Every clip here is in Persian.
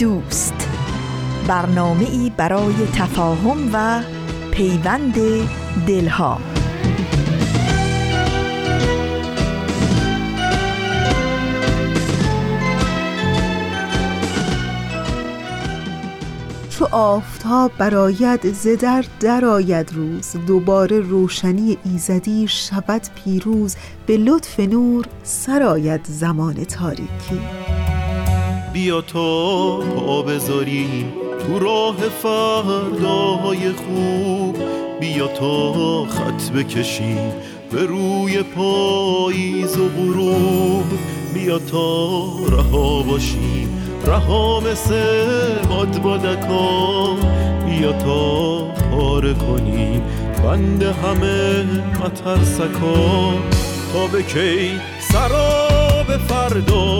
دوست. برنامه ای برای تفاهم و پیوند دلها. چو آفتاب براید زدر درآید روز. دوباره روشنی ایزدی شود پیروز. به لطف نور سرآید زمان تاریکی. بیا تا پا بذاریم تو راه فرداهای خوب. بیا تا خط بکشیم به روی پاییز و غروب. بیا تا رها باشیم رها مثل بادبادکا بیا تا پاره کنیم بند همه مترسکا. تا به کی سراب فردا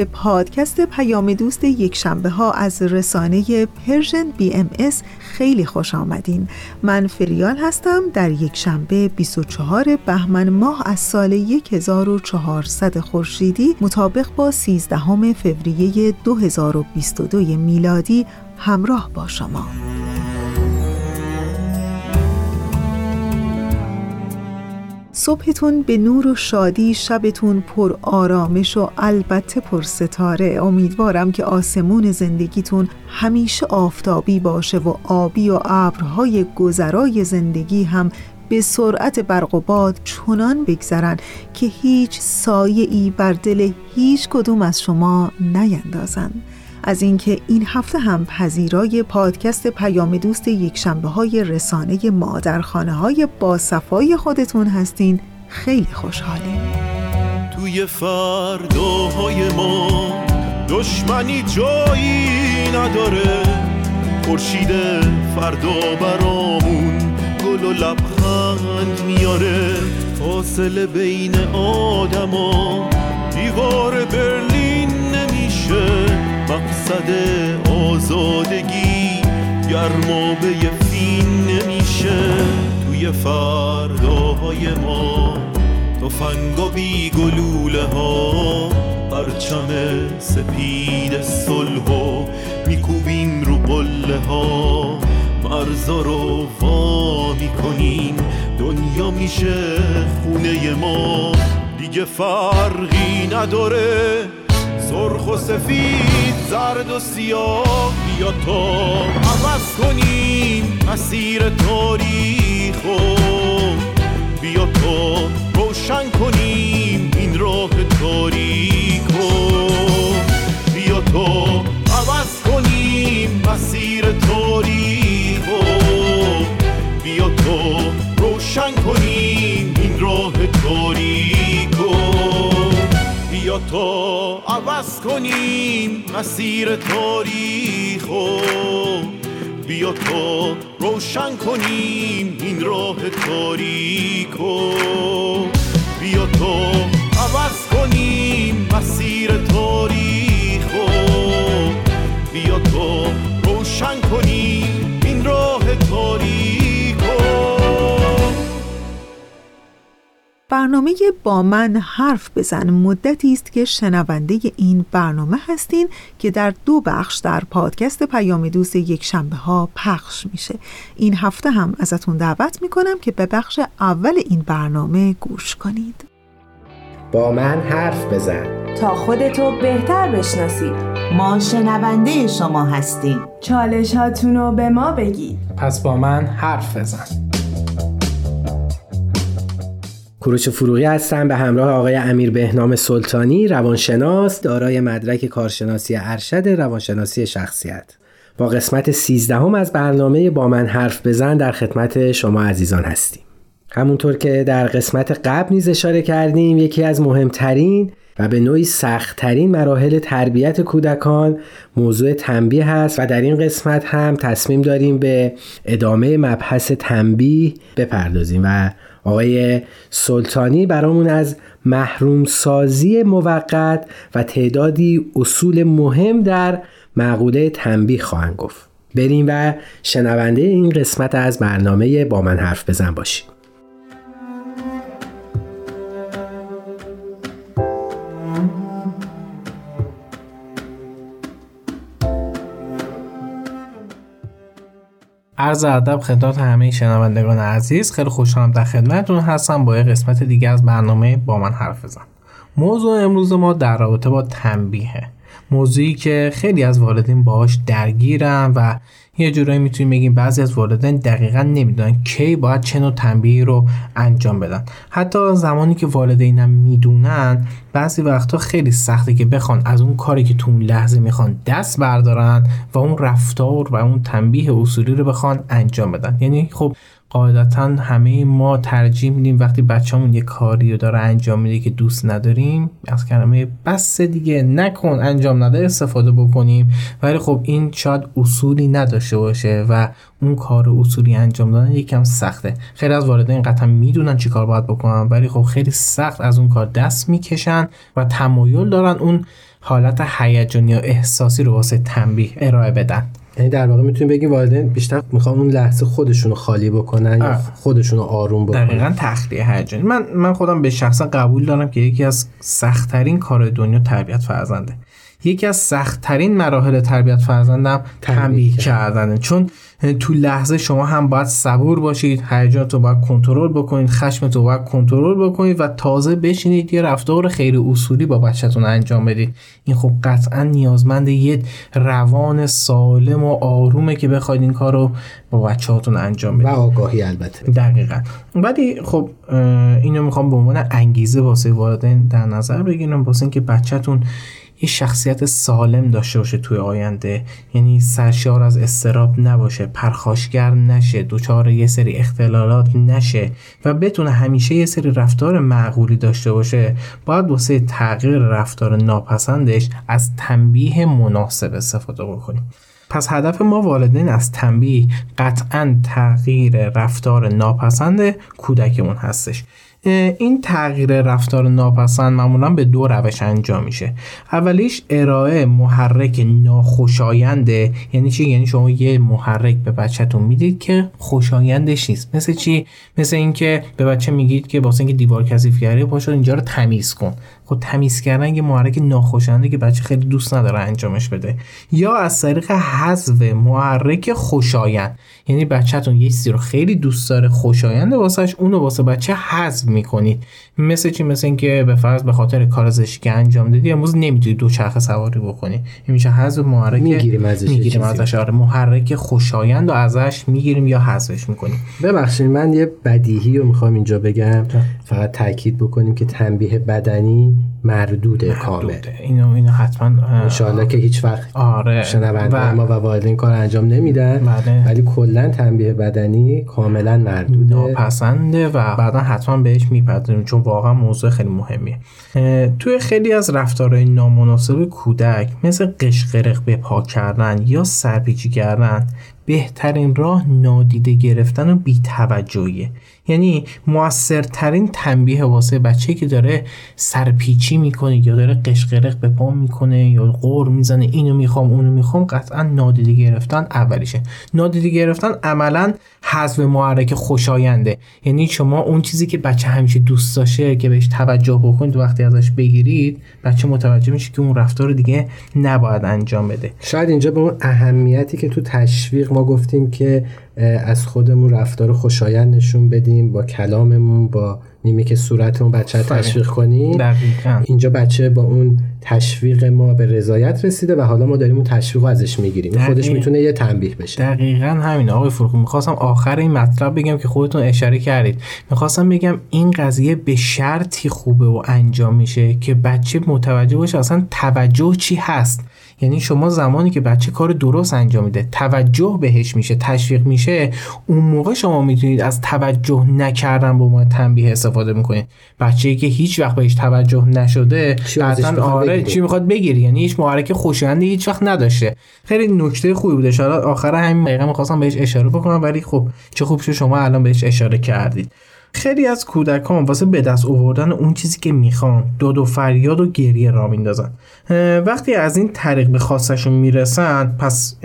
به پادکست پیام دوست یک شنبه ها از رسانه Persian BMS خیلی خوش آمدین. من فریال هستم. در یک شنبه 24 بهمن ماه از سال 1400 خورشیدی مطابق با 13 فوریه 2022 میلادی همراه با شما. صبحتون به نور و شادی شبتون پر آرامش و البته پر ستاره. امیدوارم که آسمون زندگیتون همیشه آفتابی باشه و آبی و ابرهای گذرای زندگی هم به سرعت برق و باد چنان بگذرن که هیچ سایه ای بر دل هیچ کدوم از شما نیندازن. از اینکه این هفته هم پذیرای پادکست پیام دوست یک شنبه های رسانه مادرخانه های با صفای خودتون هستین. خیلی خوشحالیم. توی فرداهای ما دشمنی جایی نداره. خورشید فردا برامون گل و لبخند میاره. فاصله بین آدما دیوار برلین نمیشه. مقصد آزادگی گرمابه فین نمیشه توی فرداهای ما تفنگ و بی گلوله ها پرچم سپید صلح و میکوبیم رو قله ها. مرزا رو وا می‌کنیم دنیا میشه خونه ما. دیگه فرقی نداره سرخ و سفید زرد و سیاه بیا تا عوض کنیم مسیر تاریخو بیا تا روشن کنیم این راه تاریکو بیا تا عوض کنیم مسیر تاریخو بیا تا روشن کنیم این راه تاریکو بیا تا عوض کنیم مسیر تاریخو. بیا تو روشن کنیم این راه تاریکو. بیا تو عوض کنیم مسیر تاریخو. بیا تو روشن کنیم این راه تاریکو. برنامه با من حرف بزن. مدتی است که شنونده این برنامه هستین که در دو بخش در پادکست پیام دوست یک شنبه ها پخش میشه. این هفته هم ازتون دعوت می‌کنم که به بخش اول این برنامه گوش کنید. با من حرف بزن. تا خودتو بهتر بشناسید ما شنونده شما هستیم. چالش رو به ما بگید. پس با من حرف بزن. کوروش فروغی هستم. به همراه آقای امیر بهنام سلطانی روانشناس دارای مدرک کارشناسی ارشد روانشناسی شخصیت. با قسمت سیزدهم از برنامه با من حرف بزن در خدمت شما عزیزان هستیم. همونطور که در قسمت قبل نیز اشاره کردیم یکی از مهمترین و به نوعی سختترین مراحل تربیت کودکان موضوع تنبیه هست و در این قسمت هم تصمیم داریم به ادامه مبحث تنبیه بپردازیم و آقای سلطانی برامون از محروم سازی موقت و تعدادی اصول مهم در معقوله تنبیه خواهند گفت. بریم و شنونده این قسمت از برنامه با من حرف بزن باشیم. عرض ادب خدمت همه شنوندگان عزیز. خیلی خوشحالم در خدمتتون هستم. با یه قسمت دیگه از برنامه با من حرف بزن. موضوع امروز ما در رابطه با تنبیهه موضوعی که خیلی از والدین باهاش درگیرن و یه جورایی می‌تونیم بگیم بعضی از والدین دقیقا نمی‌دونن کی باید چه نوع تنبیهی رو انجام بدن. حتی زمانی که والدینم می‌دونن بعضی وقتا خیلی سخته که بخوان از اون کاری که تو اون لحظه می‌خوان دست بردارن و اون رفتار و اون تنبیه اصولی رو بخوان انجام بدن. یعنی خب قاعدتا همه ما ترجیح میدیم وقتی بچه‌مون یه کاری رو داره انجام میده که دوست نداریم از کلمه بس دیگه نکن انجام نده استفاده بکنیم. ولی خب این شاید اصولی نداشته باشه و اون کار اصولی انجام دادن یکم سخته. خیلی از والدین قطعا می‌دونن چی کار باید بکنن ولی خب خیلی سخت از اون کار دست می‌کشن و تمایل دارن اون حالت هیجانی یا احساسی رو واسه تنبیه ارائه بدن. یعنی در واقع می‌تونیم بگیم والدین بیشتر می‌خوان اون لحظه خودشون رو خالی بکنن یا خودشون رو آروم بکنن. دقیقا تخلیه هیجانی من من خودم به شخصا قبول دارم که یکی از سختترین کار دنیا تربیت فرزنده. یکی از سختترین مراحل تربیت فرزندم تنبیه کردنه چون تو لحظه شما هم باید صبور باشید هیجانتو باید کنترل بکنید خشمتو باید کنترل بکنید و تازه بشینید یه رفتار خیلی اصولی با بچهتون انجام بدید. این خب قطعا نیازمند یه روان سالم و آرومه که بخواید این کار رو با بچهاتون انجام بدید. و آگاهی البته. دقیقا. ولی خب اینو می‌خوام به عنوان انگیزه واسه والدین در نظر بگیرم واسه اینکه بچهتون یه شخصیت سالم داشته باشه توی آینده. یعنی سرشار از استراب نباشه پرخاشگر نشه دچار یه سری اختلالات نشه و بتونه همیشه یه سری رفتار معقولی داشته باشه. باید واسه تغییر رفتار ناپسندش از تنبیه مناسب استفاده بکنیم. پس هدف ما والدین از تنبیه قطعا تغییر رفتار ناپسند کودکمون هستش. این تغییر رفتار ناپسند معمولا به دو روش انجام میشه. اولیش ارائه محرک ناخوشاینده یعنی چی؟ یعنی شما یه محرک به بچهتون می‌دید که خوشایندش نیست. مثل چی؟ مثل اینکه به بچه میگید که واسه اینکه دیوار کثیف کرده پاشو اینجا رو تمیز کن. خب تمیز کردن یه محرک ناخوشاینده که بچه خیلی دوست نداره انجامش بده. یا از طریق حذف محرک خوشایند. یعنی بچهتون یه چیزی رو خیلی دوست داره خوشاینده واسش اونو واسه بچه حذف می‌کنید. مثل چی؟ مثل اینکه به فرض به خاطر کار زشتی که انجام دادی امروز نمی‌تونی دو چرخ سواری بکنی. این میشه حذف محرک می‌گیریم ازش می‌گیریم ازش آره محرک خوشایند و ازش می‌گیریم یا حذفش می‌کنیم. ببخشید من یه بدیهی رو می‌خوام اینجا بگم. فقط تاکید بکنیم که تنبیه بدنی مردوده. کامل. اینو اینو حتما ان که هیچ وقت آره. شنونده ما و والدین کار انجام نمیدن. بله. ولی کلا تنبیه بدنی کاملا مردوده. ناپسنده و بعدا حتما بهش می‌پردازیم چون واقعا موضوع خیلی مهمیه. توی خیلی از رفتارهای نامناسب کودک مثل قشقرق به پا کردن یا سرپیچی کردن بهترین راه نادیده گرفتن و بیتوجهیه. یعنی موثرترین تنبیه واسه بچه که داره سرپیچی می‌کنه یا داره قشقرق به پا می‌کنه یا قور می‌زنه اینو می‌خوام اونو می‌خوام قطعا نادیده گرفتن اولیشه. نادیده گرفتن عملا حذف محرک خوشاینده. یعنی شما اون چیزی که بچه همیشه دوست داشته که بهش توجه بکنید وقتی ازش بگیرید بچه متوجه میشه که اون رفتار دیگه نباید انجام بده. شاید اینجا به اون اهمیتی که تو تشویق ما گفتیم که از خودمون رفتار خوشایند نشون بدیم با کلاممون با که صورتمون بچه تشویق کنیم. دقیقا. اینجا بچه با اون تشویق ما به رضایت رسیده و حالا ما داریم اون تشویق ازش می‌گیریم. خودش می‌تونه یه تنبیه بشه. دقیقا همین آقای فروخ می‌خواستم آخر این مطلب بگم که خودتون اشاره کردید. می‌خواستم بگم این قضیه به شرطی خوبه و انجام میشه که بچه متوجه باشه اصلا توجه چی هست. یعنی شما زمانی که بچه کار درست انجام میده توجه بهش میشه تشویق میشه اون موقع شما می‌تونید از توجه نکردن به ما تنبیه استفاده می‌کنید. بچه که هیچ وقت بهش توجه نشده بعدا آره چی می‌خواد بگیری یعنی هیچ محرک خوشایندی هیچ وقت نداشته. خیلی نکته خوبی بوده. حالا آخر همین دقیقه می‌خواستم بهش اشاره بکنم ولی خب چه خوب شد شما الان بهش اشاره کردید. خیلی از کودکان واسه به دست آوردن اون چیزی که می‌خوان داد و فریاد و گریه را میندازن. وقتی از این طریق به خواستشون می‌رسن پس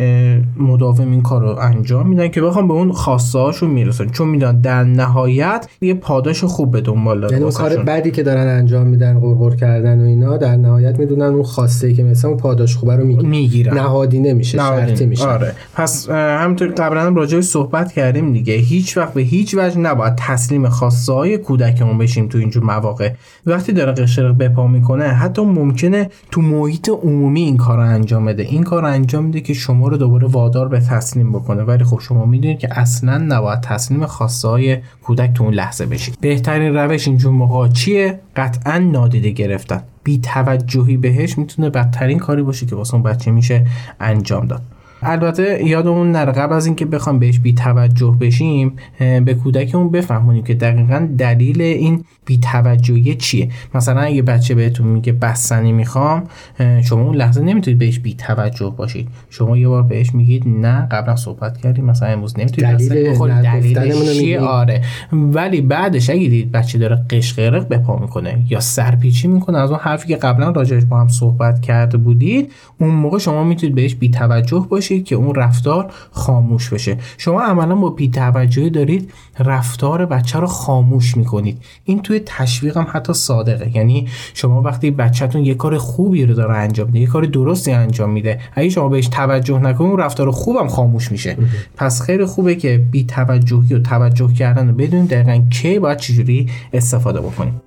مداوم این کار رو انجام میدن که بخوام به اون خواسته هاشون می‌رسن. چون میدن در نهایت یه پاداش خوب به دنبال داره یعنی اون کار بعدی که دارن انجام میدن قرقر کردن و اینا در نهایت می‌دونن اون خواسته که مثلا اون پاداش خوبه رو می‌گیرن. می‌گیرن. نهادی نمیشه شرطی میشه. آره. پس همونطور قبلا راجع صحبت کردیم دیگه. هیچ وقت به هیچ وجه نباید تسلیم خواسته های کودکمون بشیم تو اینجور مواقع. وقتی داره قشرق بپا می‌کنه حتی ممکنه تو محیط عمومی این کار رو انجام بده. این کار رو انجام میده که شما رو دوباره وادار به تسلیم بکنه. ولی خب شما می‌دونید که اصلا نباید تسلیم خواسته های کودک تو اون لحظه بشید بهترین روش اینجور موقع چیه؟ قطعا نادیده گرفتن. بی توجهی بهش می‌تونه بدترین کاری باشه که واسه اون بچه میشه انجام داد. البته یادمون نره قبل از اینکه بخوام بهش بی توجه بشیم به کودکمون بفهمونیم که دقیقا دلیل این بی توجهی چیه. مثلا اگه بچه بهتون میگه بستنی می‌خوام شما اون لحظه نمی‌تونید بهش بی توجه باشید. شما یه بار بهش میگید نه قبلا صحبت کردیم مثلا امروز نمی‌تونید دلیل بخورید. دلیلش چیه؟ آره. ولی بعدش اگه دید بچه داره قشقرق به پا می‌کنه یا سرپیچی می‌کنه از اون حرفی که قبلا راجعش با هم صحبت کرده بودید اون موقع شما می‌تونید بهش بی توجه باشید که اون رفتار خاموش بشه. شما عملا با بی توجهی دارید رفتار بچه رو خاموش می‌کنید. این توی تشویق هم حتی صادقه. یعنی شما وقتی بچهتون یه کار خوبی رو داره انجام میده یه کار درستی انجام میده اگه شما بهش توجه نکنید اون رفتار خوبم خاموش میشه. پس خیلی خوبه که بی توجهی و توجه کردن رو بدونید دقیقا کی باید چجوری استفاده بکنیم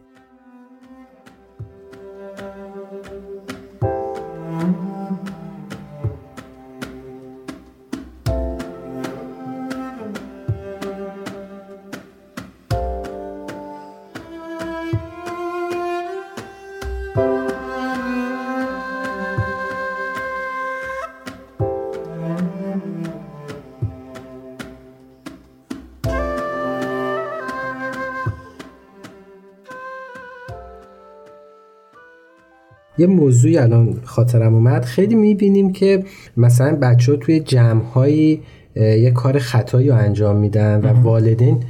یه موضوعی الان خاطرم اومد. خیلی می‌بینیم که مثلا بچه ها توی جمعهایی یه کار خطایی رو انجام میدن و والدین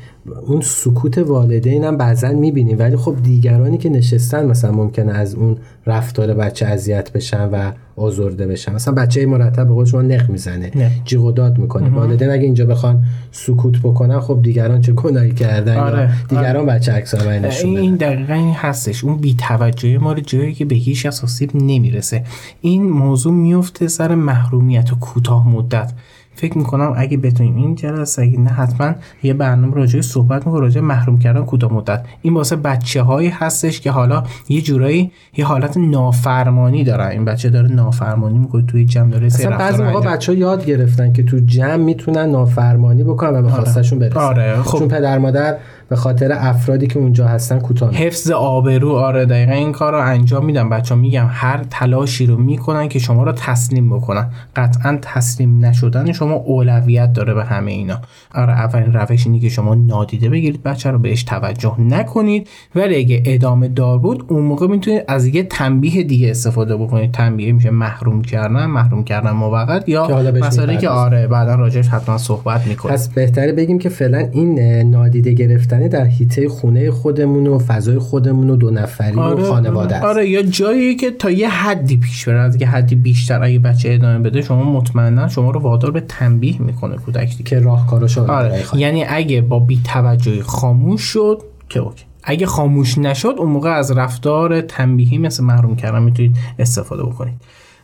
اون سکوت والدین هم بعضا می‌بینیم ولی خب دیگرانی که نشستن مثلا ممکنه از اون رفتار بچه اذیت بشن و آزرده بشن. مثلا بچه مرتب به خودش نق می‌زنه جیغ و داد می‌کنه. والدین اگه اینجا بخوان سکوت بکنن خب دیگران چه گناهی کردن؟ آره. دیگران آره. بچه عکس نشون این دقیقا این هستش. اون بی توجهی ما رو جایی که به هیچ اساسیب نمی‌رسه. این موضوع میفته سر محرومیت و کوتاه مدت. فکر می‌کنم اگه بتونیم این جلسه اگه نه حتما یه برنامه راجع صحبت می‌کنه راجع محروم کردن کوتاه مدت این واسه بچه هایی هستش که حالا یه جورایی یه حالت نافرمانی داره این بچه داره نافرمانی می‌کنه توی جمع داره اصلا بعضی موقع بچه ها یاد گرفتن که تو جمع می‌تونن نافرمانی بکنن و به آره. خواستشون برسن آره. خب. چون پدر مادر به خاطر افرادی که اونجا هستن کوتاه حفظ آبرو آره دقیقا این کار رو انجام میدم. بچه میگم هر تلاشی رو می‌کنن که شما رو تسلیم بکنن. قطعا تسلیم نشدن شما اولویت داره به همه اینا. آره اولین روش اینه که شما نادیده بگیرید بچه رو بهش توجه نکنید. ولی اگه ادامه دار بود اون موقع می‌تونید از یه تنبیه دیگه استفاده بکنید. تنبیه میشه محروم کردن محروم کردن موقت یا مسئله که آره بعدا راجعش حتما صحبت می‌کنیم. پس بهتره بگیم که فعلا این نادیده گرفتن گرفتن در هیته خونه خودمون و فضای خودمون و دو نفری آره، و خانواده است. آره یا جایی که تا یه حدی پیش بره از یه حدی بیشتر اگه بچه ادامه بده شما مطمئنا شما رو وادار به تنبیه می‌کنه کودک دیگه. که راهکارش آره. یعنی اگه با بی‌توجهی خاموش شد که اوکی. اگه خاموش نشد اون موقع از رفتار تنبیهی مثل محروم کردن می‌تونید استفاده بکنید.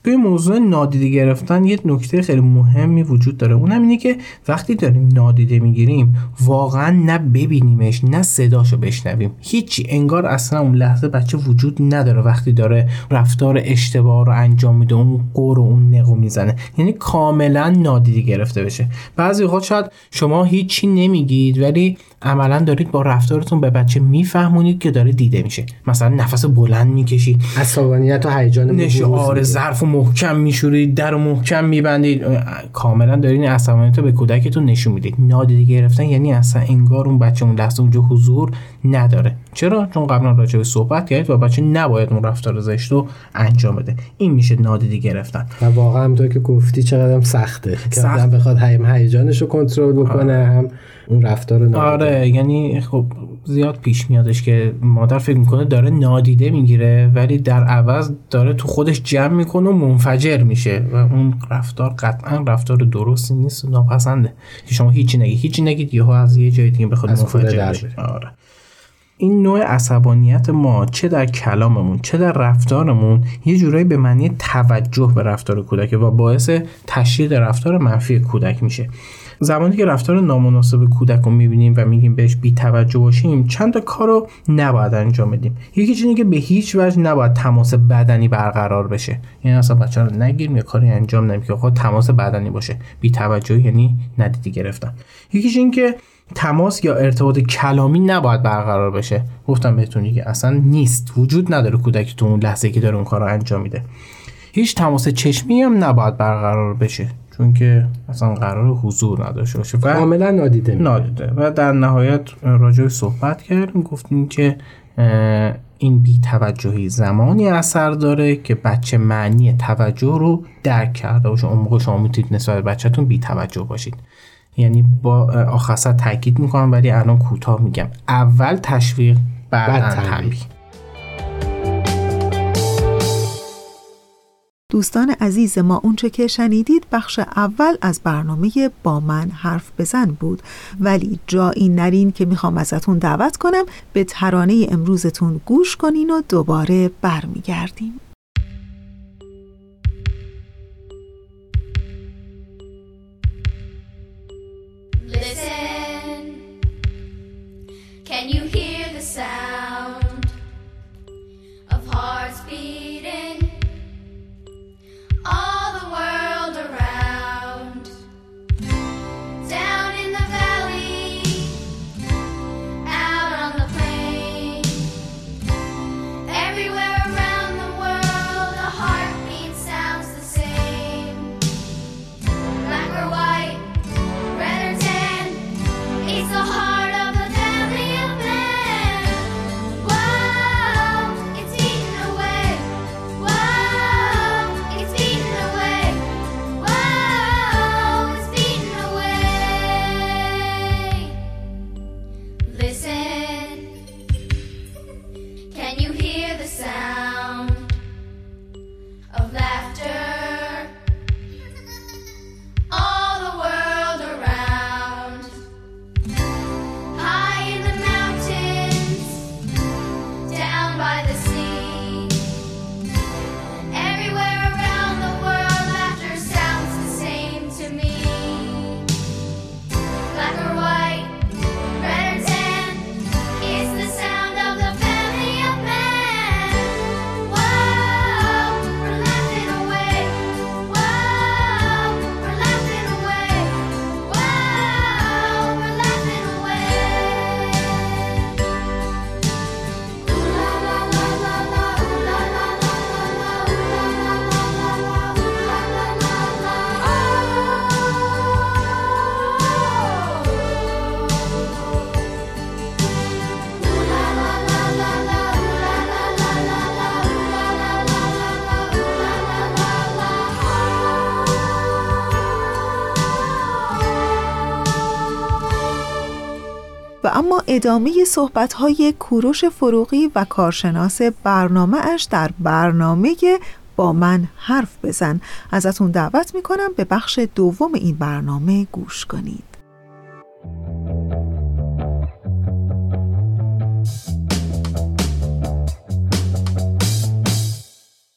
توی موضوع نادیده گرفتن یه نکته خیلی مهمی وجود داره. اونم اینه که وقتی داریم نادیده می‌گیریم واقعا نه ببینیمش نه صداشو بشنویم. هیچی. انگار اصلا اون لحظه بچه وجود نداره وقتی داره رفتار اشتباه رو انجام میده اون قور و اون نقو می‌زنه. یعنی کاملا نادیده گرفته بشه. بعضی وقت شاید شما هیچی نمیگید ولی عملا دارید با رفتارتون به بچه میفهمونید که داره دیده میشه. مثلا نفس بلند می‌کشید. عصبانیت و هیجان نشعار ظرف و محکم میشورید در و محکم میبندید. کاملا دارین عصبانیت رو به کودکتون نشون می‌دید. نادیده گرفتن یعنی اصلا انگار اون بچه اون لحظه اونجا حضور نداره. چرا؟ چون قبلا راجع به صحبت کردید و بچه نباید اون رفتار زشت رو انجام بده. این میشه نادیده گرفتن. و واقعا همونطور که گفتی چقدر سخته. که سخت. آدم بخواد هم هیجانش رو کنترل بکنه هم اون رفتار رو نادیده. آره یعنی خب زیاد پیش میادش که مادر فکر می‌کنه داره نادیده می‌گیره ولی در عوض داره تو خودش جمع می‌کنه و منفجر میشه و اون رفتار قطعا رفتار درستی نیست و ناپسنده. که شما هیچی نگید هیچی نگید یهو از یه جای دیگه بخواد منفجر بشه. آره. این نوع عصبانیت ما چه در کلاممون چه در رفتارمون یه جورایی به معنی توجه به رفتار کودک و باعث تشدید رفتار منفی کودک میشه. زمانی که رفتار نامناسب کودک رو می‌بینیم و میگیم بهش بی توجه باشیم چند تا کار رو نباید انجام بدیم. یکی اینه که به هیچ وجه نباید تماس بدنی برقرار بشه. یعنی اصلا بچه رو نگیریم یا کاری انجام نمیم که خود تماس بدنی باشه. بی توجهی یعنی ندیدی گرفتن. یکیش این که تماس یا ارتباط کلامی نباید برقرار بشه. گفتم بهتون که اصلا نیست. وجود نداره کودک تو اون لحظه که داره اون کار رو انجام میده. هیچ تماس چشمی هم نباید برقرار بشه چون که اصلا قرار حضور نداشته باشه و کاملا نادیده. نادیده. و در نهایت راجع صحبت کردیم گفتیم که این بی توجهی زمانی اثر داره که بچه معنی توجه رو درک کرده باشه. اون موقع شما می‌تونید نسبت بچهتون بی توجه باشید. یعنی با آخصت تاکید می‌کنم ولی الان کوتاه میگم. اول تشویق بعد. تنبیه دوستان عزیز ما اونچه که شنیدید بخش اول از برنامه با من حرف بزن بود. ولی جایی نرین که می‌خوام ازتون دعوت کنم به ترانه امروزتون گوش کنین و دوباره برمیگردیم. Can you hear ادامه صحبت‌های کوروش فروغی و کارشناس برنامه اش در برنامه با من حرف بزن. ازتون دعوت می‌کنم به بخش دوم این برنامه گوش کنید.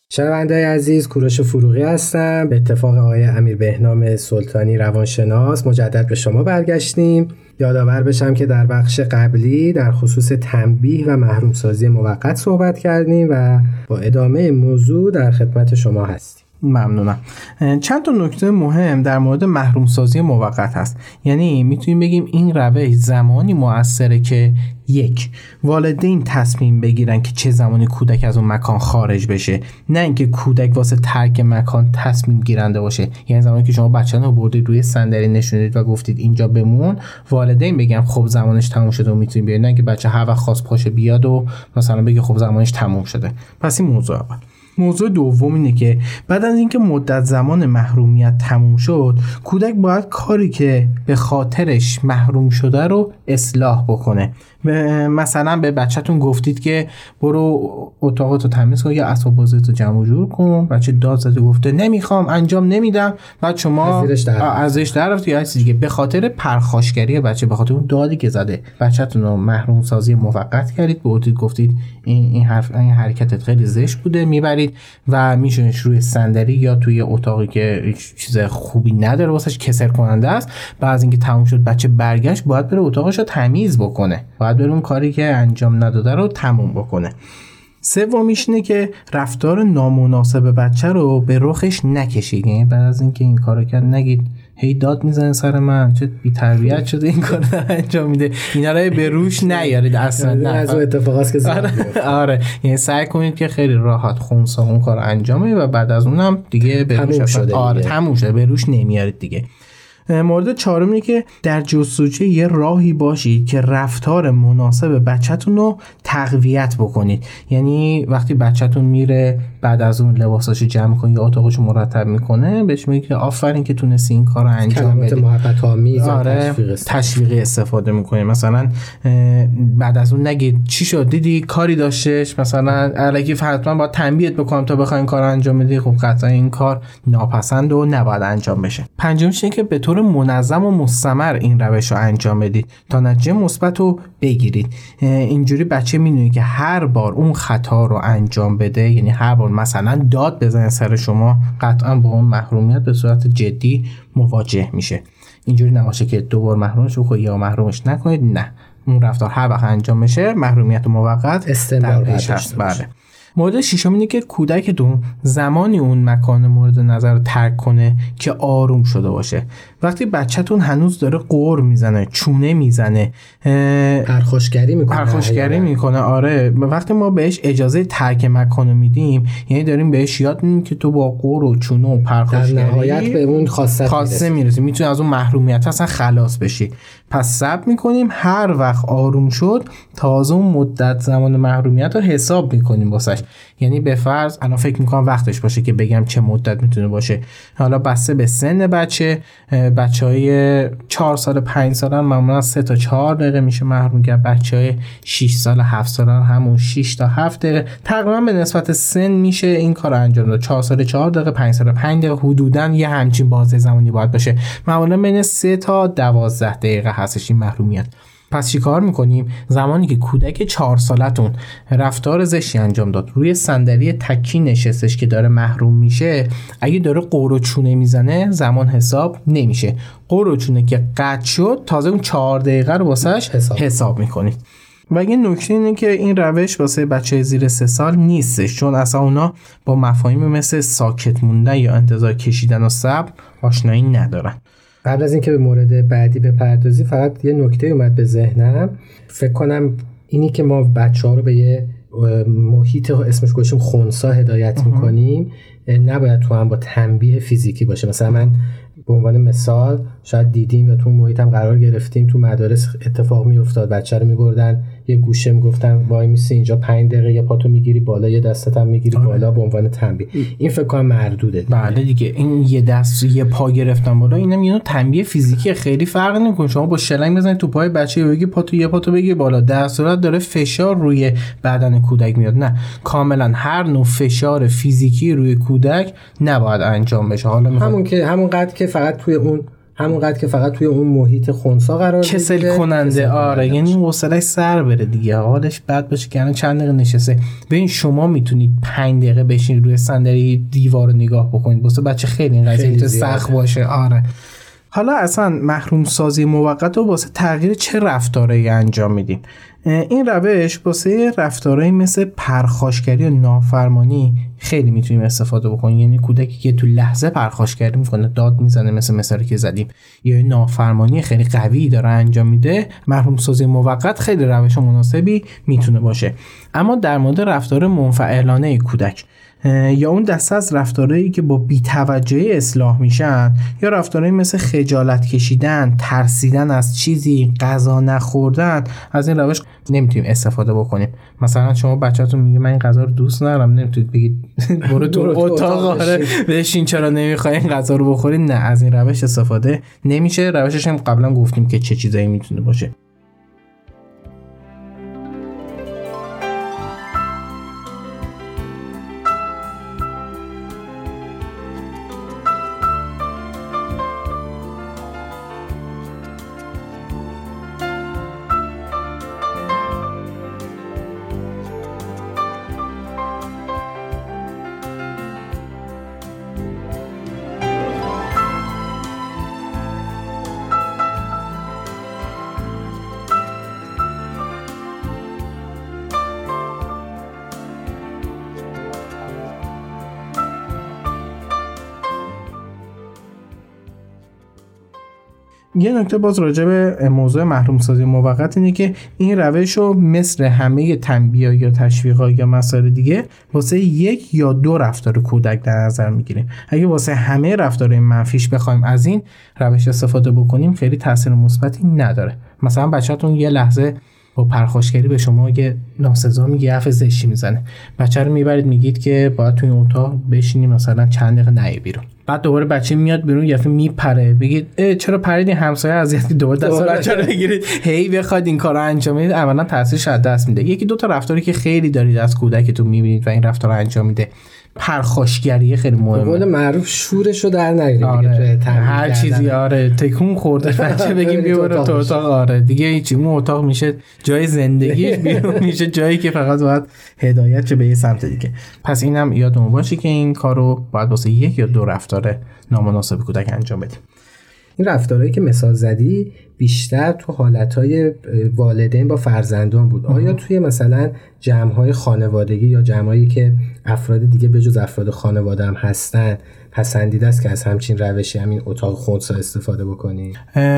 شنونده عزیز کوروش فروغی هستم. به اتفاق آقای امیر بهنام سلطانی روانشناس مجدد به شما برگشتیم. یادآور بشم که در بخش قبلی در خصوص تنبیه و محرومسازی موقت صحبت کردیم و با ادامه موضوع در خدمت شما هستیم. ممنونم. چند تا نکته مهم در مورد محروم سازی موقت هست. یعنی می‌تونیم بگیم این روش زمانی موثره که یک والدین تصمیم بگیرن که چه زمانی کودک از اون مکان خارج بشه. نه اینکه کودک واسه ترک مکان تصمیم گیرنده باشه. یعنی زمانی که شما بچه رو بردید روی صندلی نشونید و گفتید اینجا بمون والدین بگن خب زمانش تموم شده و می‌تونیم بیاید نه اینکه بچه هر وقت خواست پاشه بیاد و مثلا بگه خب زمانش تموم شده. پس این موضوع اول. موضوع دوم اینه که بعد از اینکه مدت زمان محرومیت تموم شد کودک باید کاری که به خاطرش محروم شده رو اصلاح بکنه. مثلا به بچهتون گفتید که برو اتاقتو تمیز کن یا اسباب بازیتو جمع جور کن. بچه داد زده گفته نمی‌خوام انجام نمیدم. بعد شما ازش در رفت یا دیگه به خاطر پرخاشگری بچه به خاطر اون دادی که زده بچهتون رو محروم سازی موقت کردید. به گفتید این این حرف این حرکتت خیلی زشت بوده می‌برید و میشونش روی صندلی یا توی اتاقی که چیز خوبی نداره واسش کسر کننده است. بعد از اینکه تموم شد بچه برگشت باید بره اتاقش رو تمیز بکنه. باید بره اون کاری که انجام نداده رو تموم بکنه. سومیش اینه که رفتار نامناسب بچه رو به رخش نکشید. یعنی بعد از اینکه این کارو کرد نگید هی داد می‌زنه سر من. چه بی تربیت شده این کار انجام میده. اینا رو به روش نیارید اصلا نه. از اتفاقاست که آره, آره. یعنی سعی کنید که خیلی راحت خونسا اون کار انجامه و بعد از اونم دیگه به روش شده آره تموم شده. به روش نمیارید دیگه. مورد چهارم اینه که در جستجوی یه راهی باشید که رفتار مناسب بچهتون رو تقویت بکنید. یعنی وقتی بچهتون میره بعد از اون لباساشو جمع کنه یا اتاقشو مرتب می‌کنه بهش میگه که آفرین که تونستی این کار رو انجام بدی. محبت آمیز آره تشویقی استفاده می‌کنه مثلا بعد از اون نگید چی شد دیدی کاری داشتش؟ مثلا الکی حتما باید تنبیهت بکنم تا بخوای این کار انجام بدی. خب قطعا این کار ناپسند و نباید انجام بشه. پنجمش اینه که به طور منظم و مستمر این روش رو انجام بدید تا نتیجه مثبت رو بگیرید. اینجوری بچه می‌دونه که هر بار اون خطا رو انجام بده یعنی هر بار مثلا داد بزنه سر شما قطعا با اون محرومیت به صورت جدی مواجه میشه. اینجوری نباشه که دوبار محرومش بکنید یا محرومش نکنید نه. اون رفتار هر وقت انجام میشه محرومیت موقت استمرار هست. بله. مورد ششم اینه که کودکتون زمانی اون مکان مورد نظر رو ترک کنه که آروم شده باشه. وقتی بچهتون هنوز داره قور می‌زنه چونه می‌زنه پرخاشگری می‌کنه. پرخاشگری می‌کنه آره. وقتی ما بهش اجازه ترک مکانو میدیم یعنی داریم بهش یاد میدیم که تو با قور و چونه و پرخاشگری در نهایت به اون خاصه خاصه می‌رسی می‌تونی از اون محرومیت اصلا خلاص بشی. پس سب می‌کنیم هر وقت آروم شد تازه اون مدت زمان محرومیت رو حساب می‌کنیم واسش. یعنی به فرض الان فکر می‌کنم وقتش باشه که بگم چه مدت می‌تونه باشه. حالا بسته به سن بچه بچه های 4 سال 5 سالن معمولا 3 تا 4 دقیقه میشه محروم کرد. بچه های 6 سال 7 سالن همون 6 تا 7 دقیقه. تقریبا به نسبت سن میشه این کار انجام داد. 4 سال 4 دقیقه 5 سال 5 دقیقه. حدودا یه همچین بازه زمانی باید باشه. معمولا بین 3 تا 12 دقیقه هستش این محرومیت. پس چیکار می‌کنیم؟ زمانی که کودک چهار سالتون رفتار زشی انجام داد روی صندلی تکی نشستش که داره محروم میشه اگه داره قور و چونه می‌زنه زمان حساب نمیشه. قور و چونه که قطع شد تازه اون چهار دقیقه رو واسهش حساب, حساب می‌کنید. و یه نکته اینه که این روش واسه بچه زیر سه سال نیستش چون اصلا اونا با مفاهیم مثل ساکت موندن یا انتظار کشیدن و صبر آشنایی ندارن. قبل از اینکه به مورد بعدی بپردازی فقط یه نکته اومد به ذهنم. فکر کنم اینی که ما بچه ها رو به یه محیط اسمش گوشیم خونسا هدایت می‌کنیم نباید تو هم با تنبیه فیزیکی باشه. مثلا من به عنوان مثال شاید دیدیم یا تو محیط هم قرار گرفتیم تو مدارس اتفاق میافتاد بچه رو میبردن یه گوشه می‌گفتن وای میسی اینجا پنج دقیقه یه پاتو می‌گیری بالا یه دستت هم می‌گیری بالا به عنوان تنبیه. این فکر کنم مردوده. دیگه. بله دیگه. این یه دست یه پا گرفتن بالا اینم یه نوع تنبیه فیزیکی خیلی فرق نمی‌کنه. شما با شلنگ بزنید تو پای بچه بگی پاتو یه پاتو بگی بالا. در صورت داره فشار روی بدن کودک میاد. نه. کاملا هر نوع فشار فیزیکی روی کودک نباید انجام بشه. حالا همون که همون قد که فقط توی اون همون قد که فقط توی اون محیط خونسا قرار کسل. کننده کسل آره یعنی حوصلش سر بره دیگه. حالش بد باشه که الان چند دقیقه نشسته. ببین شما می‌تونید پنج دقیقه بشین روی صندلی دیوار رو نگاه بکنید. واسه بچه خیلی این قضیه. سخت باشه. آره. حالا اصلا محروم سازی موقت رو واسه تغییر چه رفتارهایی انجام میدیم اه، این روش واسه رفتارهایی مثل پرخاشگری و نافرمانی خیلی می‌تونیم استفاده بکنیم. یعنی کودکی که تو لحظه پرخاشگری می‌کنه داد می‌زنه مثل مثالی که زدیم. یا یه نافرمانی خیلی قوی داره انجام میده محروم سازی موقت خیلی روش مناسبی می‌تونه باشه. اما در مورد رفتار منفعلانه کودک. یا اون دسته از رفتارهایی که با بیتوجهی اصلاح میشن یا رفتارهایی مثل خجالت کشیدن ترسیدن از چیزی غذا نخوردن از این روش نمی‌تونیم استفاده بکنیم. مثلا شما بچه‌تون میگه من این غذا رو دوست ندارم نمی‌تونید بگید برو تو اتاق آره بشین چرا نمی‌خوای این غذا رو بخوری؟ نه از این روش استفاده نمیشه. روشش هم قبلا گفتیم که چه چیزایی می‌تونه باشه. نکته باز راجع به موضوع محروم سازی موقت اینه که این روش رو مثل همه تنبیه یا تشویق یا مسائل دیگه واسه یک یا دو رفتار کودک در نظر می‌گیریم. اگه واسه همه رفتار منفیش بخوایم از این روش استفاده بکنیم خیلی تاثیر مثبتی نداره. مثلا بچه‌تون یه لحظه با پرخاشگری به شما یه ناسزا میگه حرف زشتی می‌زنه. بچه رو می‌برید میگید که باید توی اتاق بشینی مثلا چند دقیقه نهی بیرون. بعد دوباره بچه میاد بیرون یه دفعه میپره. بگید چرا پریدی همسایه؟ اذیت دوباره دست. بچه رو بگیرید. هی بخواد این کار رو انجام بدید. اولا تاثیرش از دست میده. یکی دو تا رفتاری که خیلی دارید از کودکتون می‌بینید و این رفتار رو انجام میده. پرخاشگری خیلی به قول مهمه معروف شورش رو در توی آره هر. چیزی آره. تکون خورده. بچه بگیم بیا تو اتاق. آره. دیگه هیچی. اون اتاق میشه جای زندگی بیرون میشه. جایی که فقط باید هدایت شه به یه سمت دیگه. پس اینم یادمون باشه که این کارو باید واسه یک یا دو رفتار نامناسب کودک انجام بدیم. این رفتارهایی که مثال زدی بیشتر تو حالتهای والدین با فرزندان بود. آیا توی مثلا جمعهای خانوادگی یا جمعهایی که افراد دیگه بجز افراد خانواده هم هستن پسندیده است که از همچین روشی همین اتاق خونسا استفاده بکنی؟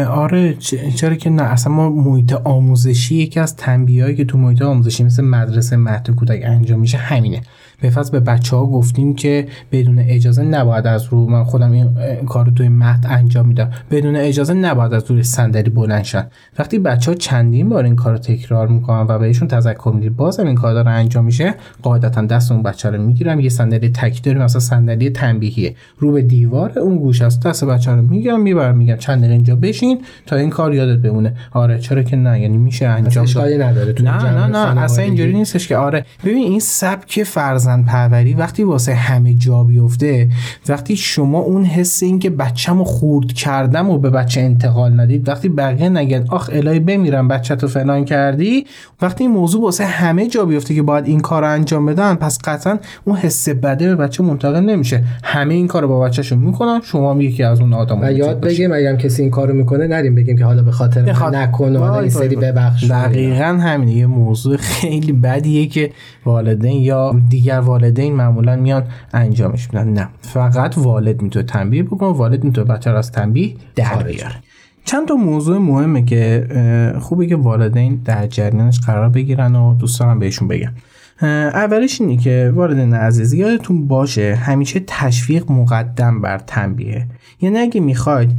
آره چرا که نه. اصلا ما محیط آموزشی یکی از تنبیهایی که تو محیط آموزشی مثل مدرسه مهد کودک انجام میشه همینه. به فصل به بچه ها گفتیم که بدون اجازه نباید از رو من خودم این کار رو توی مهد انجام میدم. بدون اجازه نباید از روی صندلی بلند شن. وقتی بچه ها چندین بار این کار رو تکرار می‌کنن و بهشون تذکر می‌دید بازم این کار داره انجام میشه قاعدتا دست اون بچه رو می‌گیرم. یه صندلی تکی داریم مثلا صندلی تنبیهیه. رو به دیوار اون گوش است دست بچه رو می‌گیرم می‌برم میگم چند دقیقه اینجا بشین تا این کار یادت بمونه. آره چرا که نه یعنی میشه انجام نداره نه نه نه اصلا. اینجوری نیستش که آره. ببین این سبک فرزند پروری وقتی واسه همه جا بیفته وقتی شما اون حس این که بچه‌مو خورد کردم و به بچه انتقال ندید وقتی بقیه نگن آخ الهی بمیرم بچه تو فلان کردی وقتی این موضوع واسه همه جا بیفته که باید این کار رو انجام بدن پس قطعا اون حس بده به بچه منتقل نمیشه همه این کار رو با بچهشون می‌کنن شما هم یکی از اون آدم و یاد بگیم اگه کسی این کارو می‌کنه نریم بگیم که حالا به خاطر نکن و این سری. ببخش. دقیقا همینه یه موضوع خیلی بدیه که والدین یا دیگر والدین معمولا میان انجامش میدن. نه. فقط والد می‌تونه تنبیه بکنه والد می‌تونه بچه از تنبیه در بیاره. چند تا موضوع مهمه که خوبه که والدین در جریانش قرار بگیرن و دوست دارم بهشون بگم اولش اینه که والدین عزیز یادتون باشه همیشه تشویق مقدم بر تنبیه. یعنی اگه می‌خواید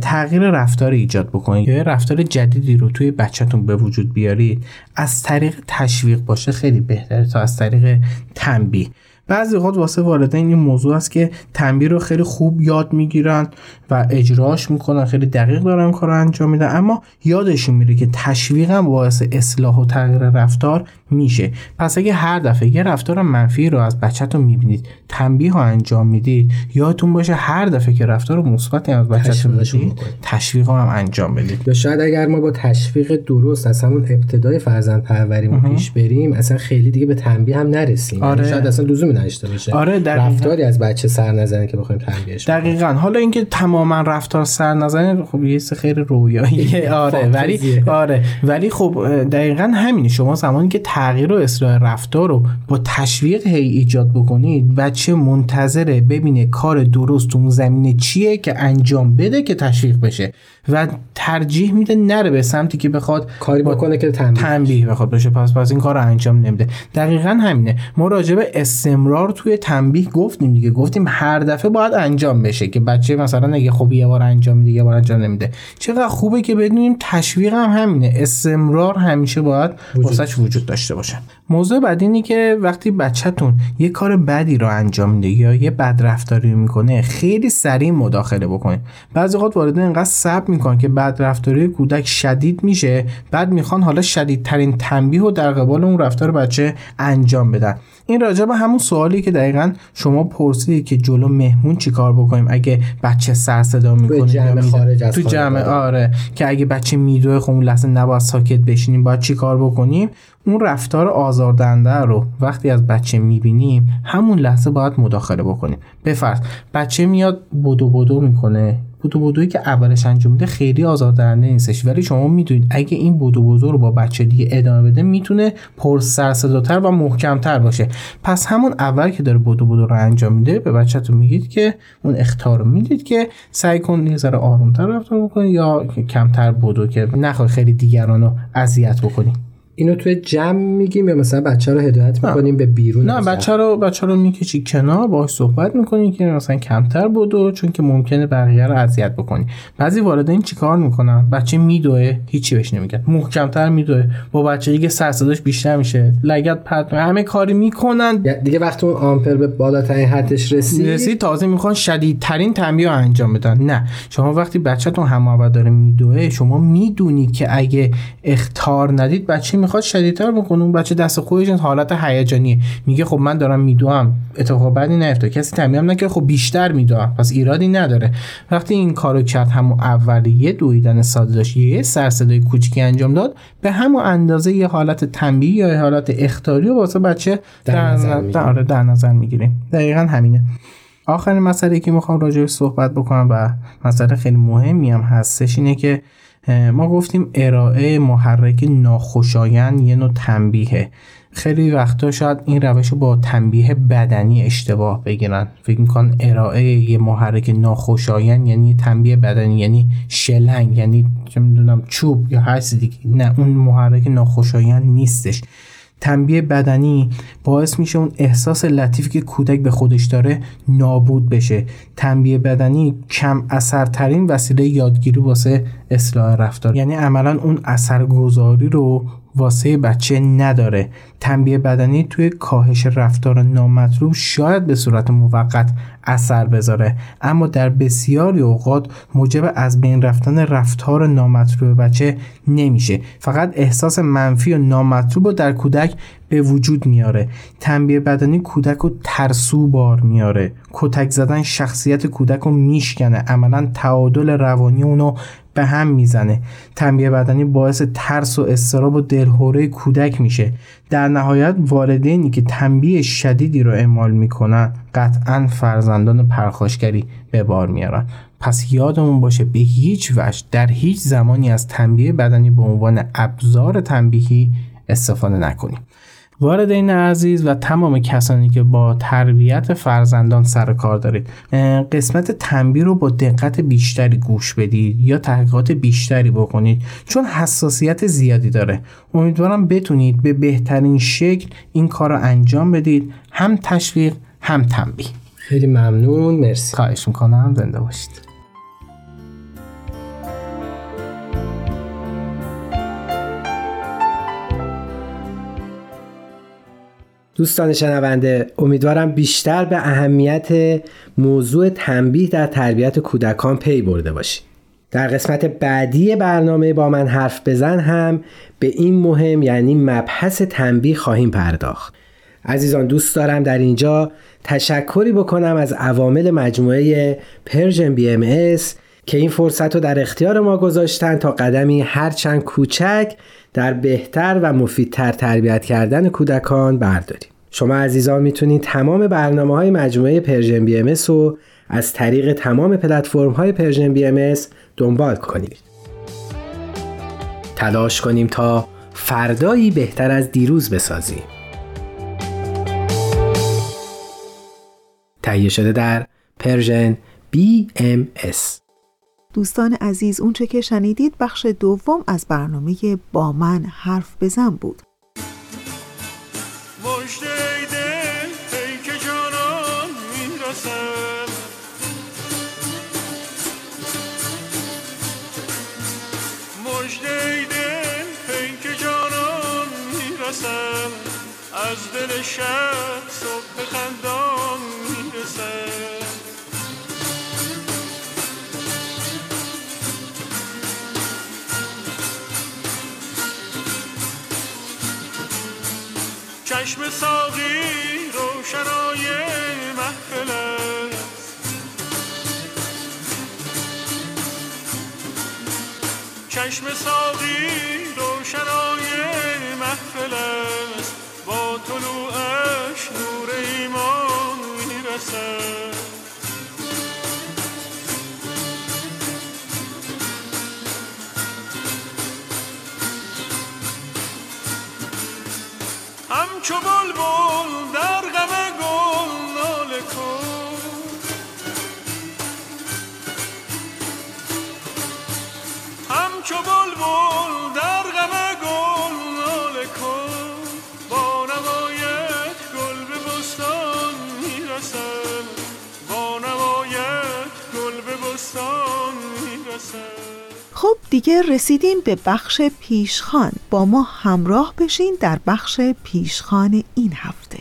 تغییر رفتار ایجاد بکنید یا رفتار جدیدی رو توی بچهتون به وجود بیارید از طریق تشویق باشه خیلی بهتره تا از طریق تنبیه. بعضی اوقات واسه والدین این موضوع است که تنبیه رو خیلی خوب یاد می‌گیرن و اجراش می‌کنن خیلی دقیق دارن کار انجام میدن. اما یادشون میره که تشویق هم باعث اصلاح و تغییر رفتار میشه. پس اگه هر دفعه یه رفتار منفی رو از بچهتون می‌بینید تنبیه ها انجام می‌دید یادتون باشه هر دفعه که رفتار مثبتی از بچهتون می‌بینید تشویق هم انجام بدید یا شاید اگر ما با تشویق درست از همون ابتدای فرزند پروریمون پیش بریم اصلا خیلی دیگه به تنبیه هم نرسیم. آره. شاید اصلا لزومی نداشته باشه. آره دقیقاً. رفتاری از بچه سر نزنه که بخوایم تنبیهش دقیقا. حالا اینکه تماما رفتار سر نزنه خب یه خیلی رویاییه آره ولی آره. ولی خب دقیقا همینه. شما زمانی که تغییر و اصلاح رفتار رو با تشویق هی ایجاد بکنید بچه منتظره ببینه کار درست اون زمینه چیه که انجام بده که تشویق بشه. و ترجیح میده نره به سمتی که بخواد کاری بکنه که تنبیه تنبیه بخواد بشه. پس پس این کار رو انجام نمیده. دقیقا همینه. ما راجع به استمرار توی تنبیه گفتیم دیگه. گفتیم هر دفعه باید انجام بشه که بچه مثلا اگه خب یه بار انجام میده یه بار انجام نمیده. چقدر خوبه که بدونیم تشویق هم همینه. استمرار همیشه باید واسش وجود داشته باشه. موضوع بعد اینه که وقتی بچهتون یه کار بدی رو انجام میده یا یه بد رفتاری می‌کنه خیلی سریع مداخله بکنید. بعضی وقت والدین اینقدر صبر می‌کنن که بد رفتاری کودک شدید میشه بعد می‌خوان حالا شدیدترین تنبیه رو در قبال اون رفتار بچه انجام بدن. این راجع به همون سوالی که دقیقا شما پرسیدید که جلو مهمون چیکار بکنیم؟ اگه بچه سر صدا می‌کنه جمع خارج از تو. جمع آره. که اگه بچه میدوه خب اون لحظه نباید ساکت بشینیم باید چیکار بکنیم؟ اون رفتار آزاردهنده رو وقتی از بچه می‌بینیم همون لحظه باید مداخله بکنیم. بفرض بچه میاد بدو بدو می‌کنه بودو بودویی که اولش انجام میده خیلی آزاردهنده نیستش. ولی شما می‌دونید اگه این بودو بودو رو با بچه دیگه ادامه بده می‌تونه پر سر صداتر و محکمتر باشه. پس همون اول که داره بودو بودو رو انجام میده به بچهتون میگید که اون اختار می‌دید که سعی کن یه ذره آرومتر رفتار بکنی یا کمتر بودو که نخوای خیلی دیگران رو اذیت بکنی. اینو توی جمع میگیم یا مثلا بچه رو هدایت می‌کنیم به بیرون نه بچه رو بچه رو می‌کشی کنار باهاش صحبت می‌کنی که مثلا کمتر بدو چون که ممکنه بقیه رو اذیت بکنی. بعضی والدین چیکار می‌کنن؟ بچه میدوه هیچی بهش نمیگن. محکمتر میدوه. با بچه دیگه سر بیشتر میشه. لگت پرت همه کاری می‌کنن. دیگه وقتی اون آمپر به بالاترین حدش رسید؟ رسید تازه می‌خوان شدیدترین تنبیه انجام بدن. نه. شما وقتی بچهتون هم داره میدوه شما می‌دونی که اگه اختار ندید بچه می‌خواد شدیدتر بکنه. اون بچه دست خودش حالت هیجانیه. میگه خب من دارم میدوام. اتفاق بدی نیفتاد. کسی هم نکرد. خب بیشتر میدوام. پس ایرادی نداره. وقتی این کارو کرد همون اولیه دویدن ساده داشت یه سر صدای کوچیکی انجام داد به همون اندازه یه حالت تنبیه یا یه حالت اختاری واسه بچه در در, نظر. آره در نظر می‌گیریم. دقیقا همینه. آخرین مسئله که می‌خوام راجع بهش صحبت بکنم و مسئله خیلی مهمی هم هستش اینه که ما گفتیم ارائه محرک ناخوشایند یه نوع تنبیهه. خیلی وقتا شاید این روش رو با تنبیه بدنی اشتباه بگیرن. فکر می‌کنن ارائه یه محرک ناخوشایند یعنی تنبیه بدنی یعنی شلنگ یعنی چه می‌دونم چوب یا هر دیگه. نه اون محرک ناخوشایند نیستش. تنبیه بدنی باعث میشه اون احساس لطیفی که کودک به خودش داره نابود بشه. تنبیه بدنی کم اثرترین وسیله یادگیری واسه اصلاح رفتار. یعنی عملا اون اثرگذاری رو واسه بچه نداره. تنبیه بدنی توی کاهش رفتار نامطلوب شاید به صورت موقت اثر بذاره. اما در بسیاری اوقات موجب از بین رفتن رفتار نامطلوب بچه نمیشه. فقط احساس منفی و نامطلوب رو در کودک به وجود میاره. تنبیه بدنی کودک رو ترسو بار میاره. کتک زدن شخصیت کودک رو میشکنه. عملا تعادل روانی اونو به هم می‌زنه. تنبیه بدنی باعث ترس و استراب و دلهوره کودک میشه. در نهایت والدینی که تنبیه شدیدی رو اعمال می‌کنن قطعا فرزندان پرخاشگری به بار میارن. پس یادمون باشه به هیچ وجه در هیچ زمانی از تنبیه بدنی به عنوان ابزار تنبیهی استفاده نکنیم. والدین عزیز و تمام کسانی که با تربیت فرزندان سر کار دارید قسمت تنبیه رو با دقت بیشتری گوش بدید یا تحقیقات بیشتری بکنید چون حساسیت زیادی داره. امیدوارم بتونید به بهترین شکل این کار رو انجام بدید هم تشویق هم تنبیه. خیلی ممنون مرسی. خواهش می‌کنم زنده باشید. دوستان شنونده امیدوارم بیشتر به اهمیت موضوع تنبیه در تربیت کودکان پی برده باشید در قسمت بعدی برنامه با من حرف بزن هم به این مهم یعنی مبحث تنبیه خواهیم پرداخت. عزیزان دوست دارم در اینجا تشکری بکنم از عوامل مجموعه Persian BMS که این فرصت رو در اختیار ما گذاشتن تا قدمی هرچند کوچک در بهتر و مفیدتر تربیت کردن کودکان برداریم. شما عزیزان می‌تونید تمام برنامه های مجموعه Persian BM رو از طریق تمام پلتفرم های Persian BM دنبال کنید. تلاش کنیم تا فردایی بهتر از دیروز بسازیم. تهیه شده در Persian BMS دوستان عزیز اونچه که شنیدید بخش دوم از برنامه با من حرف بزن بود. از دل شب صبح خندان چشم ساقی روشنای محفل است. چشم ساقی روشنای محفل است. با طلوعش نور ایمان می‌رسد. çubul buldan دیگه رسیدیم به بخش پیشخان. با ما همراه بشین در بخش پیشخان این هفته.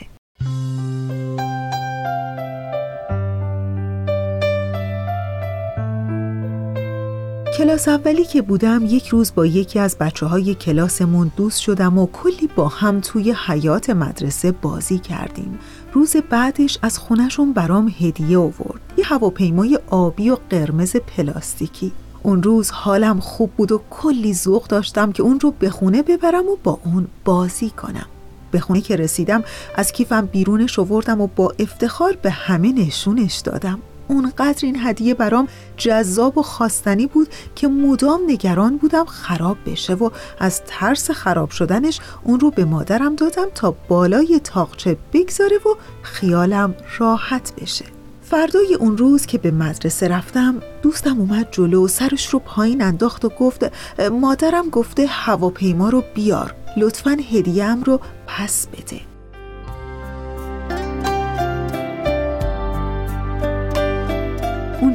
کلاس اولی که بودم یک روز با یکی از بچه های کلاسمون دوست شدم و کلی با هم توی حیات مدرسه بازی کردیم. روز بعدش از خونشون برام هدیه آورد. یه هواپیمای آبی و قرمز پلاستیکی. اون روز حالم خوب بود و کلی ذوق داشتم که اون رو به خونه ببرم و با اون بازی کنم. به خونه که رسیدم از کیفم بیرونش آوردم و با افتخار به همه نشونش دادم. اونقدر این هدیه برام جذاب و خواستنی بود که مدام نگران بودم خراب بشه و از ترس خراب شدنش اون رو به مادرم دادم تا بالای تاقچه بگذاره و خیالم راحت بشه. فردای اون روز که به مدرسه رفتم دوستم اومد جلو سرش رو پایین انداخت و گفت مادرم گفته هواپیما رو بیار لطفا هدیه‌ام رو پس بده.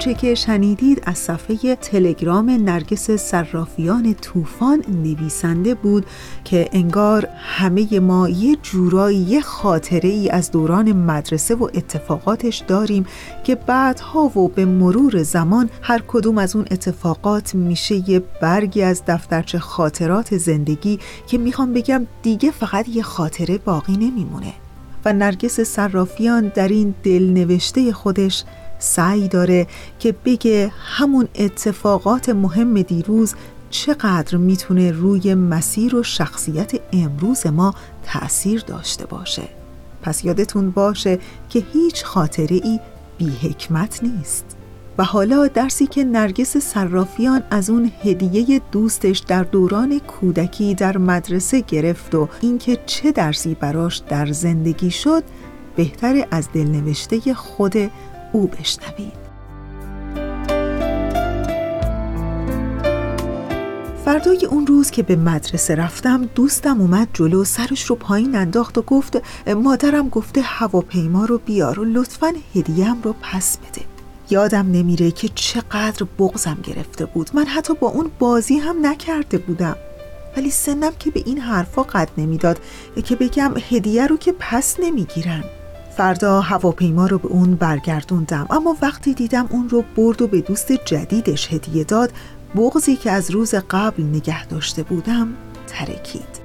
اونچه که شنیدید از صفحه تلگرام نرگس صرافیان طوفان نویسنده بود که انگار همه ما یه جورایی یه خاطره ای از دوران مدرسه و اتفاقاتش داریم که بعدها و به مرور زمان هر کدوم از اون اتفاقات میشه یه برگی از دفترچه خاطرات زندگی که می‌خوام بگم دیگه فقط یه خاطره باقی نمیمونه. و نرگس صرافیان در این دلنوشته خودش سعی داره که بگه همون اتفاقات مهم دیروز چقدر می‌تونه روی مسیر و شخصیت امروز ما تأثیر داشته باشه. پس یادتون باشه که هیچ خاطره ای بی حکمت نیست. و حالا درسی که نرگس صرافیان از اون هدیه دوستش در دوران کودکی در مدرسه گرفت و اینکه چه درسی براش در زندگی شد بهتر از دلنوشته خود او بشنوید. فردای اون روز که به مدرسه رفتم دوستم اومد جلو سرش رو پایین انداخت و گفت مادرم گفته هواپیما رو بیار و لطفا هدیهم رو پس بده. یادم نمیره که چقدر بغزم گرفته بود. من حتی با اون بازی هم نکرده بودم. ولی سنم که به این حرفا قد نمی‌داد که بگم هدیه رو که پس نمی‌گیرن. فردا هواپیما رو به اون برگردوندم. اما وقتی دیدم اون رو برد و به دوست جدیدش هدیه داد بغزی که از روز قبل نگه داشته بودم ترکید.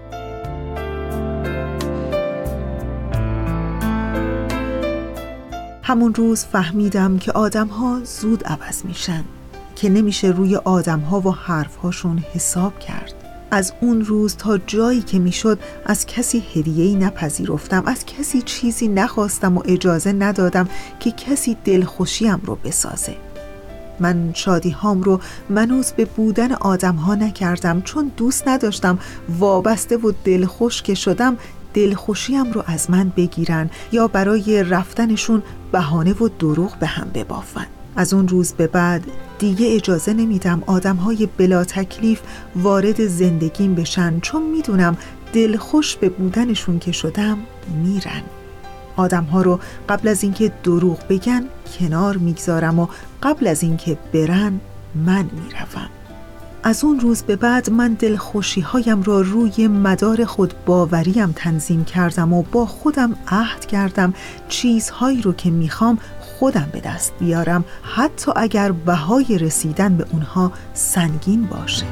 همون روز فهمیدم که آدم ها زود عوض میشن که نمیشه روی آدم ها و حرف هاشون حساب کرد. از اون روز تا جایی که می‌شد از کسی هدیه‌ای نپذیرفتم از کسی چیزی نخواستم و اجازه ندادم که کسی دلخوشیم رو بسازه. من شادی هام رو منوز به بودن آدم ها نکردم چون دوست نداشتم وابسته و دلخوش که شدم دلخوشیم رو از من بگیرن یا برای رفتنشون بهانه و دروغ به هم ببافن. از اون روز به بعد دیگه اجازه نمیدم آدم های بلا تکلیف وارد زندگیم بشن. چون می‌دونم دلخوش به بودنشون که شدم میرن. آدم ها رو قبل از اینکه دروغ بگن کنار می‌گذارم و قبل از اینکه برن من می‌روم. از اون روز به بعد من دلخوشی هایم را روی مدار خود باوریم تنظیم کردم و با خودم عهد کردم چیزهایی رو که می‌خوام خودم به دست بیارم حتی اگر بهای رسیدن به اونها سنگین باشه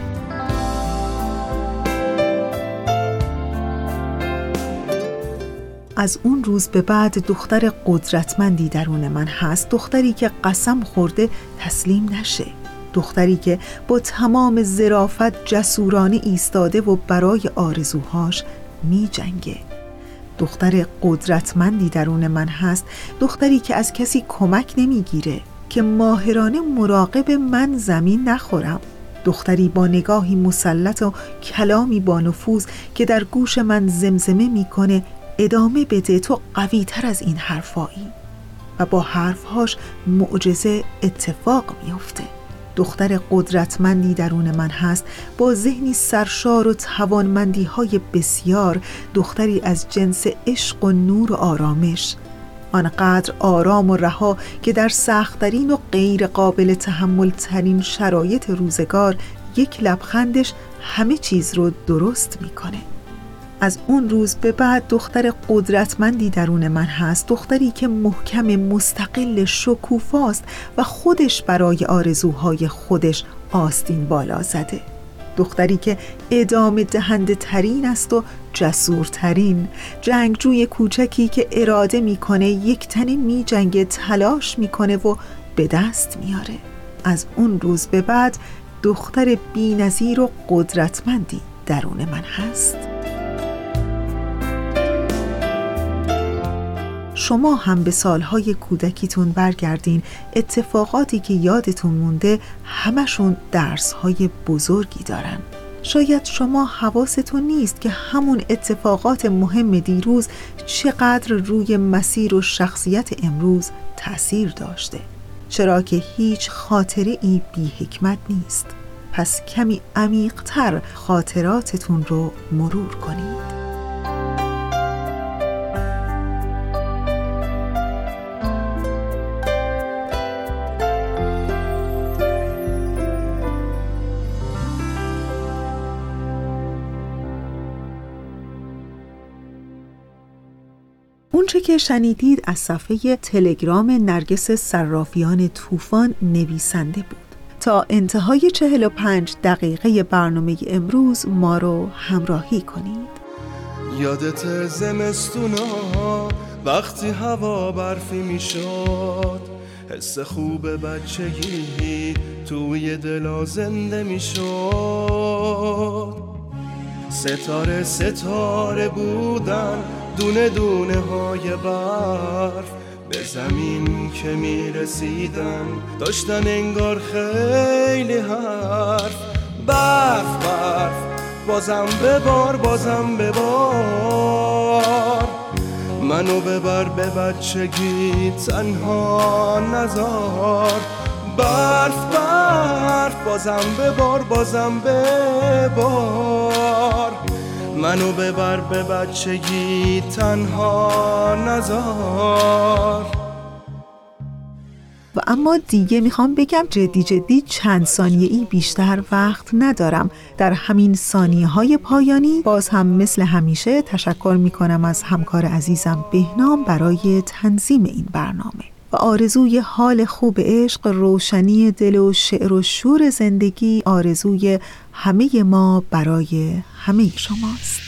از اون روز به بعد دختر قدرتمندی درون من هست دختری که قسم خورده تسلیم نشه دختری که با تمام زرافت جسورانه ایستاده و برای آرزوهاش می جنگه. دختر قدرتمندی درون من هست دختری که از کسی کمک نمی‌گیره که ماهرانه مراقب من زمین نخورم. دختری با نگاهی مسلط و کلامی با نفوذ که در گوش من زمزمه می‌کنه ادامه بده. تو قوی تر از این حرفایی. و با حرفهاش معجزه اتفاق میافته. دختر قدرتمندی درون من هست. با ذهنی سرشار و توانمندی های بسیار دختری از جنس عشق و نور و آرامش. آنقدر آرام و رها که در سختترین و غیر قابل تحمل ترین شرایط روزگار یک لبخندش همه چیز رو درست می‌کنه. از اون روز به بعد دختر قدرتمندی درون من هست دختری که محکم مستقل شکوفاست و خودش برای آرزوهای خودش آستین بالا زده. دختری که ادامه دهنده ترین است و جسورترین جنگجوی کوچکی که اراده می‌کنه یک تنه می جنگ تلاش می‌کنه و به دست میاره. از اون روز به بعد دختر بینظیر و قدرتمندی درون من هست. شما هم به سالهای کودکیتون برگردین. اتفاقاتی که یادتون مونده همشون درسهای بزرگی دارن. شاید شما حواستون نیست که همون اتفاقات مهم دیروز چقدر روی مسیر و شخصیت امروز تأثیر داشته. چرا که هیچ خاطره ای بی حکمت نیست. پس کمی عمیقتر خاطراتتون رو مرور کنید. اونچه که شنیدید از صفحه تلگرام نرگس صرافیان طوفان نویسنده بود. تا انتهای 45 دقیقه برنامه امروز ما رو همراهی کنید. یادت زمستونا وقتی هوا برفی می‌شد حس خوب بچگی توی دلا زنده می‌شد. ستاره ستاره بودن دونه دونه های برف به زمین که می‌رسیدم داشتن انگار خیلی حرف. برف برف. بازم ببار بازم ببار. منو ببر به بچگی تنها نزار. برف برف. بازم ببار بازم ببار. منو ببر به بچگی تنها نزار. و اما دیگه می‌خوام بگم جدی جدی چند ثانیه ای بیشتر وقت ندارم. در همین ثانیه های پایانی باز هم مثل همیشه تشکر می‌کنم از همکار عزیزم بهنام برای تنظیم این برنامه. آرزوی حال خوب عشق روشنی دل و شعر و شور زندگی آرزوی همه ما برای همه شماست.